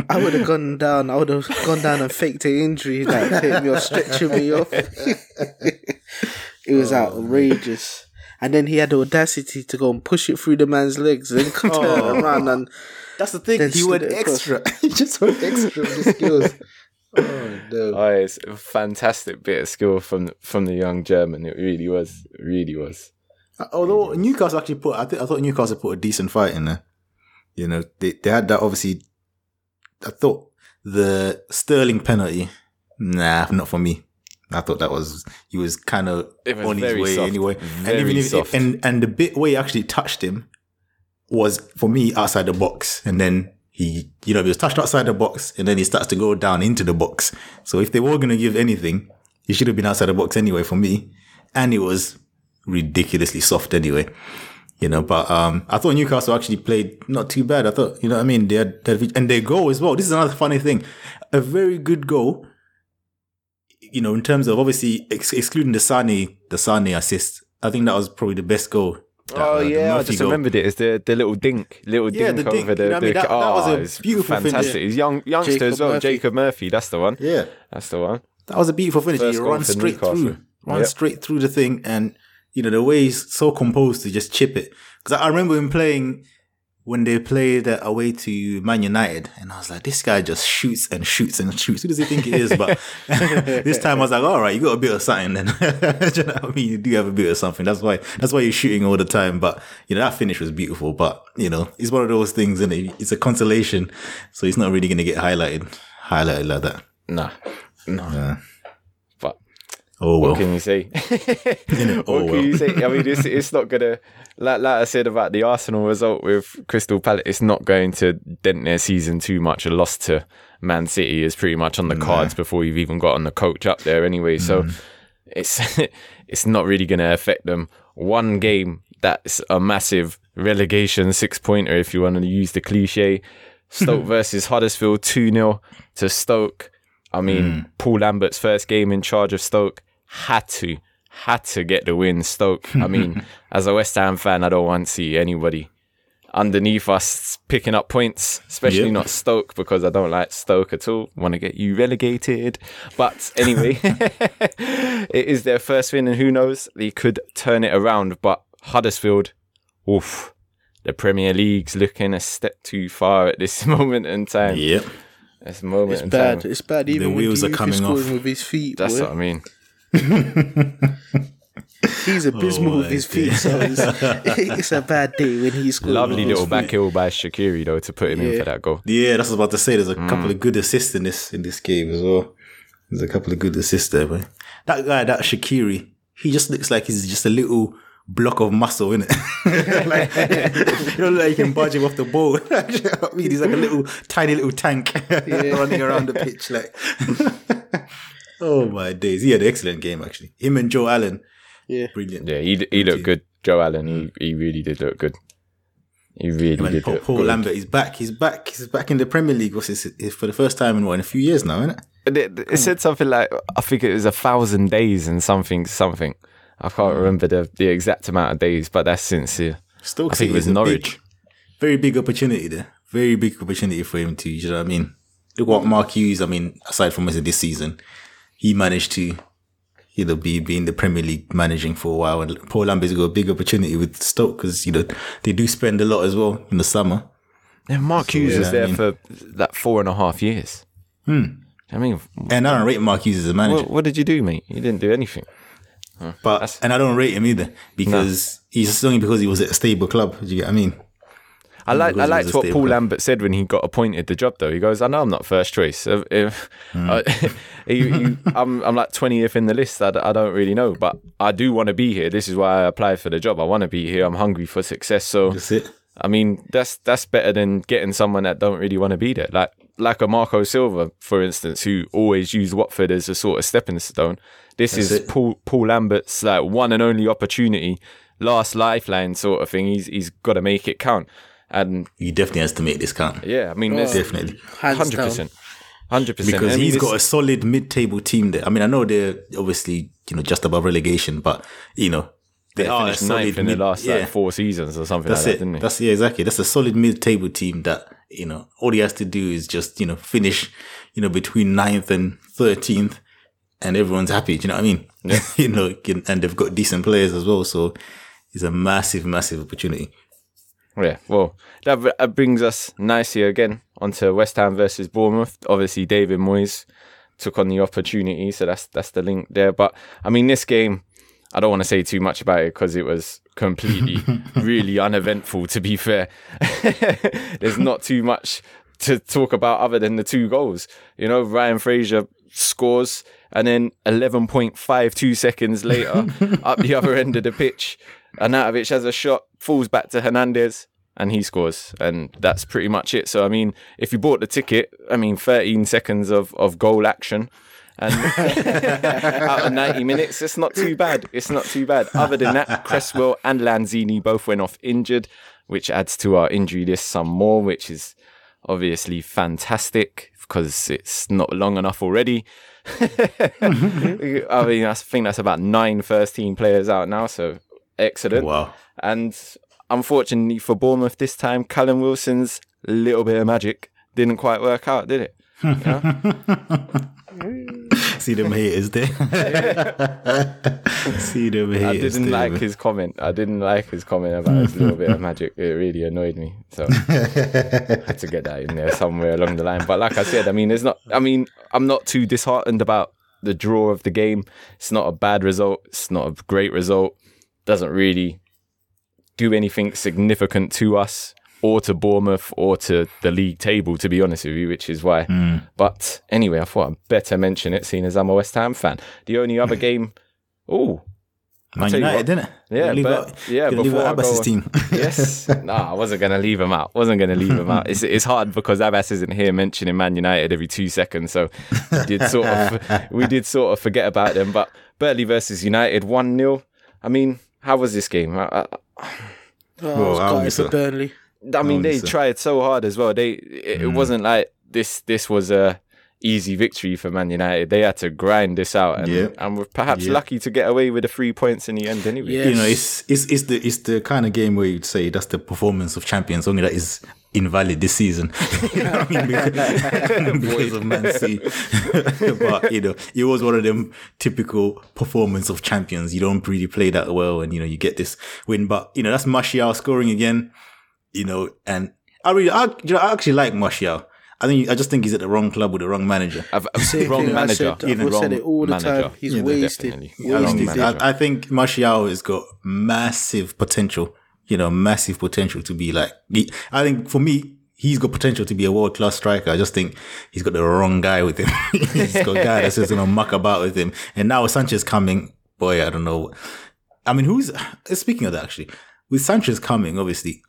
I would have gone down. I would have gone down and faked an injury, like take me off, stretching me off. it was oh, outrageous. And then he had the audacity to go and push it through the man's legs, then turn oh. around and That's the thing. He went extra. he just went extra with the skills. Oh no. oh, it's a fantastic bit of skill from the, from the young German. It really was. Really was. Uh, although Newcastle actually put, I, think, I thought Newcastle put a decent fight in there. You know, they they had that obviously. I thought the Sterling penalty, nah, not for me. I thought that was he was kind of was on his way soft. anyway, and even if soft. and and the bit where he actually touched him was for me outside the box, and then he, you know, he was touched outside the box, and then he starts to go down into the box. So if they were going to give anything, he should have been outside the box anyway for me, and it was ridiculously soft anyway. You know, but um, I thought Newcastle actually played not too bad. I thought, you know I mean? They had, they had and their goal as well. This is another funny thing. A very good goal, you know, in terms of obviously ex- excluding the Sane, the Sane assist. I think that was probably the best goal. Oh yeah, I just goal. remembered it. It's the the little dink, little Yeah, dink the dink, over the. you know I mean? the That- that was oh, a beautiful finish. fantastic. He's young youngster Jacob as well. Murphy. Jacob Murphy, that's the one. Yeah. That's the one. That was a beautiful finish. First He ran straight Newcastle. through, ran Yep. straight through the thing, and you know the way he's so composed to just chip it. Because I remember him playing when they played away to Man United, and I was like, this guy just shoots and shoots and shoots. Who does he think he is? But this time I was like, all right, you got a bit of something. Then you know I mean? You do have a bit of something. That's why. That's why you're shooting all the time. But you know that finish was beautiful. But you know it's one of those things, and it? it's a consolation. So he's not really going to get highlighted, highlighted like that. Nah, no. But Oh well. what can you say? what Oh, can well. you say? I mean, it's it's not gonna. Like, like I said about the Arsenal result with Crystal Palace, it's not going to dent their season too much. A loss to Man City is pretty much on the cards before you've even gotten the coach up there anyway. So Mm. it's it's not really going to affect them. One game that's a massive relegation six pointer, if you want to use the cliche. Stoke versus Huddersfield, 2 0 to Stoke. I mean, Mm. Paul Lambert's first game in charge of Stoke had to, had to get the win. Stoke. I mean, as a West Ham fan, I don't want to see anybody underneath us picking up points, especially Yep. not Stoke because I don't like Stoke at all. Want to get you relegated. But anyway, it is their first win, and who knows, they could turn it around. But Huddersfield, oof, the Premier League's looking a step too far at this moment in time. Yep. This moment It's in bad. time. It's bad. Even the wheels are coming off. with his feet. That's boy. what I mean. He's abysmal Oh, with his feet, so it's, it's a bad day when he scores. Lovely little his back heel by Shaqiri though to put him in for that goal. Yeah, that's what I was about to say. There's a Mm. couple of good assists in this in this game as well. There's a couple of good assists there, but that guy, that Shaqiri, he just looks like he's just a little block of muscle, innit? like, you don't like you can budge him off the ball. I mean, he's like a little tiny little tank running around the pitch. Like, oh my days! He had an excellent game actually. Him and Joe Allen, Yeah. brilliant. Yeah, he he looked good. Joe Allen, he, he really did look good. He really And did Paul, look Paul good. Lambert, he's back. He's back. He's back in the Premier League. What's this? For the first time in what in a few years now, isn't it? And It, it said something like I think it was a thousand days and something something. I can't Hmm. remember the, the exact amount of days, but that's since Stoke I think it was Norwich. Big, very big opportunity there. Very big opportunity for him to, you know what I mean? Look what Mark Hughes, I mean, aside from this season, he managed to, you know, be, be in the Premier League managing for a while. And Paul Lambert's got a big opportunity with Stoke because, you know, they do spend a lot as well in the summer. Yeah, Mark Hughes yeah, was I there mean- for that four and a half years. Hmm. I mean, And I don't rate Mark Hughes as a manager. what, what did you do, mate? You didn't do anything. but, and I don't rate him either because he's it's only because he was at a stable club. Do you get what I mean? I like I liked what Paul. Lambert said when he got appointed the job. Though he goes, "I know I'm not first choice. If, Hmm. uh, you- you- I'm I'm like 20th in the list. I don't really know, but I do want to be here. This is why I applied for the job. I want to be here. I'm hungry for success. So That's it. I mean, that's that's better than getting someone that don't really want to be there. Like like a Marco Silva, for instance, who always used Watford as a sort of stepping stone. This That's is it. Paul Paul Lambert's like one and only opportunity, last lifeline sort of thing. He's he's got to make it count. And He definitely has to make this count. yeah, I mean, there's Definitely. hundred percent, hundred percent. Because I mean, he's it's- got a solid mid-table team there. I mean, I know they're obviously you know just above relegation, but you know they, they are a solid ninth in the last yeah. like four seasons or something That's like it. that, didn't he? That's yeah, exactly. That's a solid mid-table team that you know all he has to do is just you know finish, you know, between 9th and thirteenth, and everyone's happy. Do you know what I mean? you know, and they've got decent players as well, so it's a massive, massive opportunity. Yeah, well, that, brings us nicely again onto West Ham versus Bournemouth. Obviously, David Moyes took on the opportunity, so that's that's the link there. But I mean, this game, I don't want to say too much about it because it was completely, really uneventful. To be fair, there's not too much to talk about other than the two goals. You know, Ryan Fraser scores, and then 11.52 seconds later, up the other end of the pitch, Arnautovic has a shot, falls back to Hernandez, and he scores. And that's pretty much it. So, I mean, if you bought the ticket, I mean, 13 seconds of, of goal action. And out of 90 minutes, it's not too bad. It's not too bad. Other than that, Cresswell and Lanzini both went off injured, which adds to our injury list some more, which is obviously fantastic because it's not long enough already. I mean, I think that's about nine first team players out now, so excellent. Wow. And unfortunately for Bournemouth this time, Callum Wilson's little bit of magic didn't quite work out, did it? See them haters there. See them haters. I didn't there, like his comment. I didn't like his comment about his little bit of magic. It really annoyed me. So I had to get that in there somewhere along the line. But like I said, I mean, it's not. I mean, I'm not too disheartened about the draw of the game. It's not a bad result. It's not a great result. Doesn't really do anything significant to us or to Bournemouth or to the league table, to be honest with you, which is why. Hmm. But anyway, I thought I'd better mention it, seeing as I'm a West Ham fan. The only other game. Oh, Man United, didn't it? Yeah, leave but- out, yeah, before out I go Abass's team. yes. no, I wasn't going to leave him out. Wasn't going to leave him out. It's, it's hard because Abass isn't here mentioning Man United every two seconds. So we did sort of, we did sort of forget about them. But Burnley versus United, 1 0. I mean, how was this game? I, I, Oh, Well, I I'll was miss gutted it. for Burnley. I mean, they Mm. tried so hard as well. They it, it wasn't like this. This was a easy victory for Man United. They had to grind this out, and, Yeah. and were perhaps Yeah. lucky to get away with the three points in the end. Anyway, Yeah. you know, it's it's it's the it's the kind of game where you'd say that's the performance of champions. Only that is invalid this season. you know what I mean? Because, because of Man City. but you know, it was one of them typical performance of champions. You don't really play that well, and you know you get this win. But you know that's Martial scoring again. You know, and I really, I, you know, I actually like Martial. I think I just think he's at the wrong club with the wrong manager. I've, I've Same wrong thing I manager. said. I've wrong said it all the manager. time. He's Yeah, wasted. definitely. I, Wrong think, manager. I, I think Martial has got massive potential. You know, massive potential to be like. I think for me, he's got potential to be a world class striker. I just think he's got the wrong guy with him. he's got a guy that's just gonna muck about with him. And now with Sanchez coming, boy, I don't know. I mean, who's speaking of that actually? With Sanchez coming, obviously,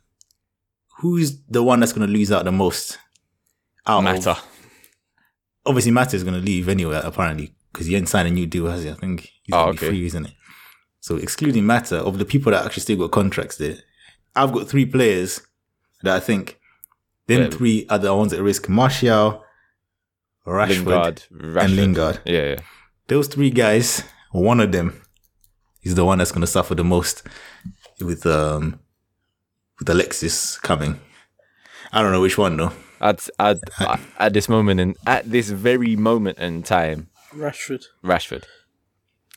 who's the one that's gonna lose out the most? Out of- Mata. obviously Mata is going to leave anyway, apparently, because he ain't signed a new deal, has he? I think he's Oh, going to okay. be free, isn't it? So excluding Mata, of the people that actually still got contracts there, I've got three players that I think, then Yeah. three are the ones at risk. Martial, Rashford, Lingard, and Lingard. Yeah, yeah. Those three guys, one of them is the one that's going to suffer the most with um with Alexis coming. I don't know which one though. I'd, I'd, uh, at this moment and at this very moment in time, Rashford. Rashford.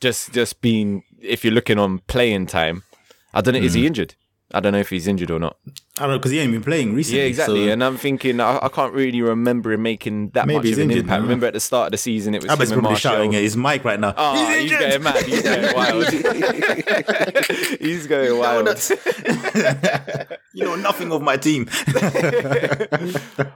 Just, just being, if you're looking on playing time, I don't know. Is he mm. injured? I don't know if he's injured or not. I don't know because he ain't been playing recently. Yeah, exactly. so- and I'm thinking, I, I can't really remember him making that Maybe much he's of an injured impact. Remember at the start of the season, it was I bet he's probably Martial. shouting at his mic right now. Oh, he's, injured! going mad. He's going wild. he's going wild. You know nothing of my team.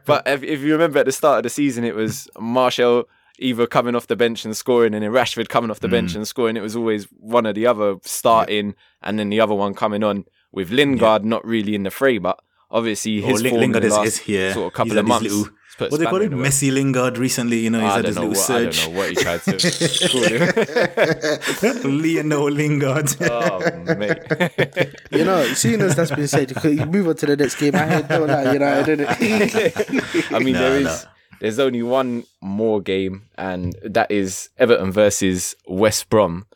But if, if you remember at the start of the season, it was Martial either coming off the bench and scoring, and then Rashford coming off the Mm. bench and scoring. It was always one or the other starting, and then the other one coming on with Lingard not really in the fray, but obviously Oh, his Lin- form Lingard in the is, last is here. sort of couple had of months. Little, has put a what they call spanner it? in the works. Messi Lingard recently. You know, he's I had don't, his little what, I don't know what he tried to call him. Lionel Lingard. oh, mate. You know, seeing as that's been said, you could move on to the next game. I heard don't like United, innit? I mean, No, there is no. there's only one more game, and that is Everton versus West Brom,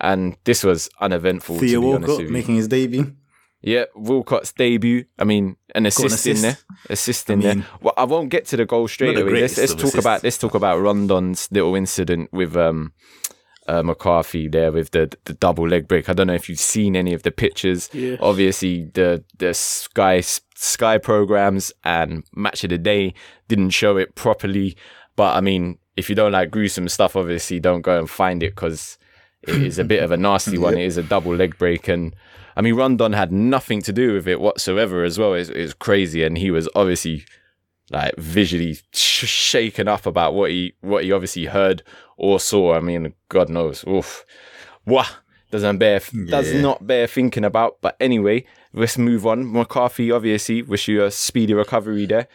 and this was uneventful. Theo to be Walcott with you. making his debut. Yeah, Walcott's debut. I mean, an assist, in assist. there, assist in mean- there. Well, I won't get to the goal straight away. Let's, let's talk about let's talk about Rondon's little incident with um uh, McCarthy there with the the double leg break. I don't know if you've seen any of the pictures. Yeah. Obviously, the the Sky Sky programs and Match of the Day didn't show it properly. But I mean, if you don't like gruesome stuff, obviously don't go and find it because it is a bit of a nasty one. It is a double leg break, and I mean, Rondon had nothing to do with it whatsoever as well. It's, it's crazy, and he was obviously like visually sh- shaken up about what he what he obviously heard or saw. I mean, God knows, oof, wah, doesn't bear does not bear thinking about. But anyway, let's move on. McCarthy, obviously, wish you a speedy recovery there.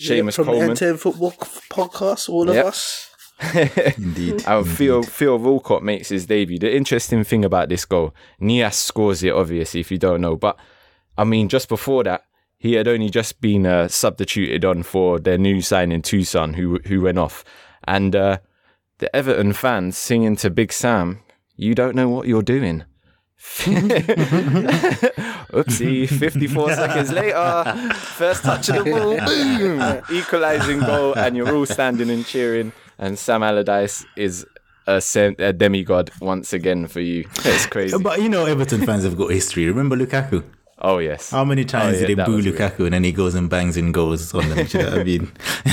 Seamus From the Coleman. N10 Football Podcast, all Yep. of us. Indeed. Theo, Theo Walcott makes his debut. The interesting thing about this goal, Niasse scores it, obviously, if you don't know. But I mean, just before that, he had only just been uh, substituted on for their new signing Tosun, who who went off, and uh, the Everton fans singing to Big Sam, "You don't know what you're doing." Oopsie, 54 seconds later, first touch of the ball, boom, equalizing goal, and you're all standing and cheering. And Sam Allardyce is a, sem- a demigod once again for you. It's crazy. But you know, Everton fans have got history. Remember Lukaku? Oh, yes. How many oh, times Oh, yeah, did they boo was weird. Lukaku and then he goes and bangs in goals on them? You know I mean?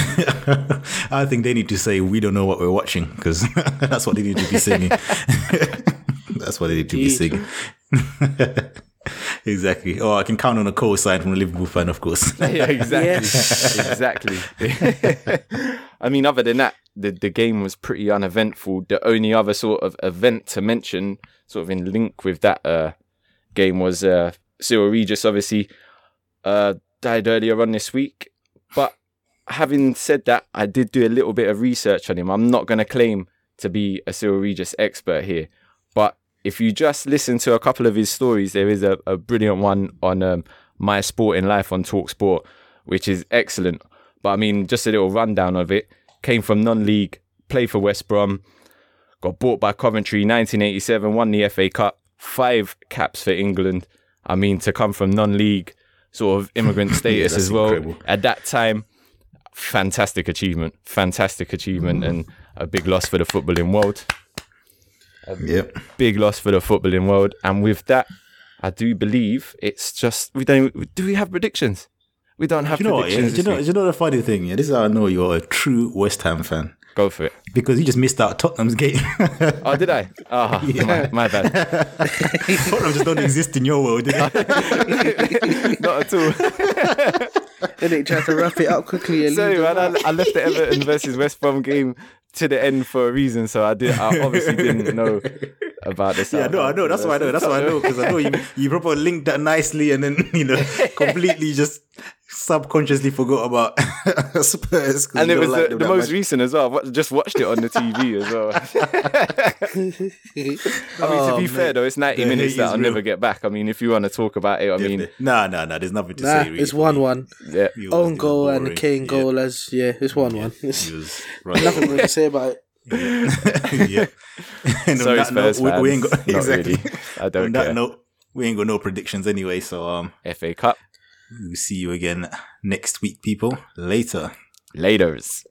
I think they need to say, we don't know what we're watching because that's what they need to be singing. that's what they need to be singing. exactly. Oh, I can count on a co-sign from a Liverpool fan, of course. yeah, exactly. exactly. I mean, other than that, the, the game was pretty uneventful. The only other sort of event to mention, sort of in link with that uh, game, was uh, Cyril Regis, obviously, uh, died earlier on this week. But having said that, I did do a little bit of research on him. I'm not going to claim to be a Cyril Regis expert here, but if you just listen to a couple of his stories, there is a, a brilliant one on um, My Sporting Life on Talksport, which is excellent. But I mean, just a little rundown of it. Came from non-league, played for West Brom, got bought by Coventry 1987, won the FA Cup, five caps for England. I mean, to come from non-league sort of immigrant status that's as well incredible. at that time, fantastic achievement, fantastic achievement, mm. and a big loss for the footballing world yep. big loss for the footballing world. And with that, I do believe it's just we don't. Do we have predictions? We don't have Do you know what? Yeah? Do you know, do you know the funny thing? Yeah, this is how I know you're a true West Ham fan. Go for it. Because you just missed out Tottenham's game. Oh, did I? Ah, my, my bad. Tottenham just don't exist in your world. do? Not at all. And they tried to wrap it up quickly. And Sorry, man. I, I left the Everton versus West Brom game to the end for a reason. So I did. I obviously didn't know about this. Yeah, no, I know. That's why I know. That's why I know because I know you you probably linked that nicely and then you know completely just subconsciously forgot about Spurs. 'cause And it was like the, the most much. recent as well. I wa- just watched it on the TV as well. I mean, to Oh, be fair though, it's 90 The minutes that I'll real. never get back. I mean, if you want to talk about it, I mean, no, no, no. There's nothing to Nah, say. Really, it's one one. yeah. He Own he was goal and boring. Kane Yeah, goal as yeah, it's one one. It's he nothing more to say about it. yeah. And on Sorry, that note, Spurs we, fans. we ain't got Not exactly. really. I don't on that note, we ain't got no predictions anyway. So um, FA Cup we'll see you again next week, people. Later. laters.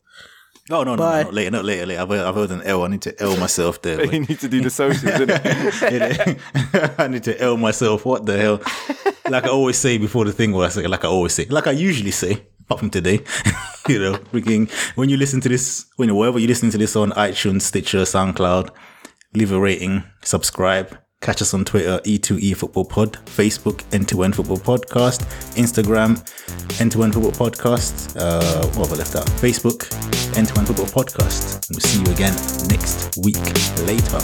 Oh no, no, Bye. no, not later, not later, later. I've, I've heard an L. I need to L myself there. you need to do the socials, innit? I need to L myself. What the hell? like I always say before the thing, or I say, like I always say, like I usually say, apart from today, you know, freaking when you listen to this, when you wherever you're listening to this on iTunes, Stitcher, SoundCloud, leave a rating, subscribe. Catch us on Twitter, E2E Football Pod, Facebook, N2N Football Podcast, Instagram, N2N Football Podcast. Uh, what have I left out? Facebook, N2N Football Podcast. We'll see you again next week. Later.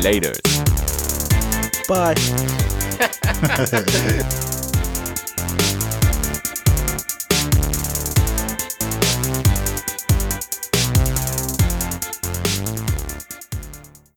Later. Bye.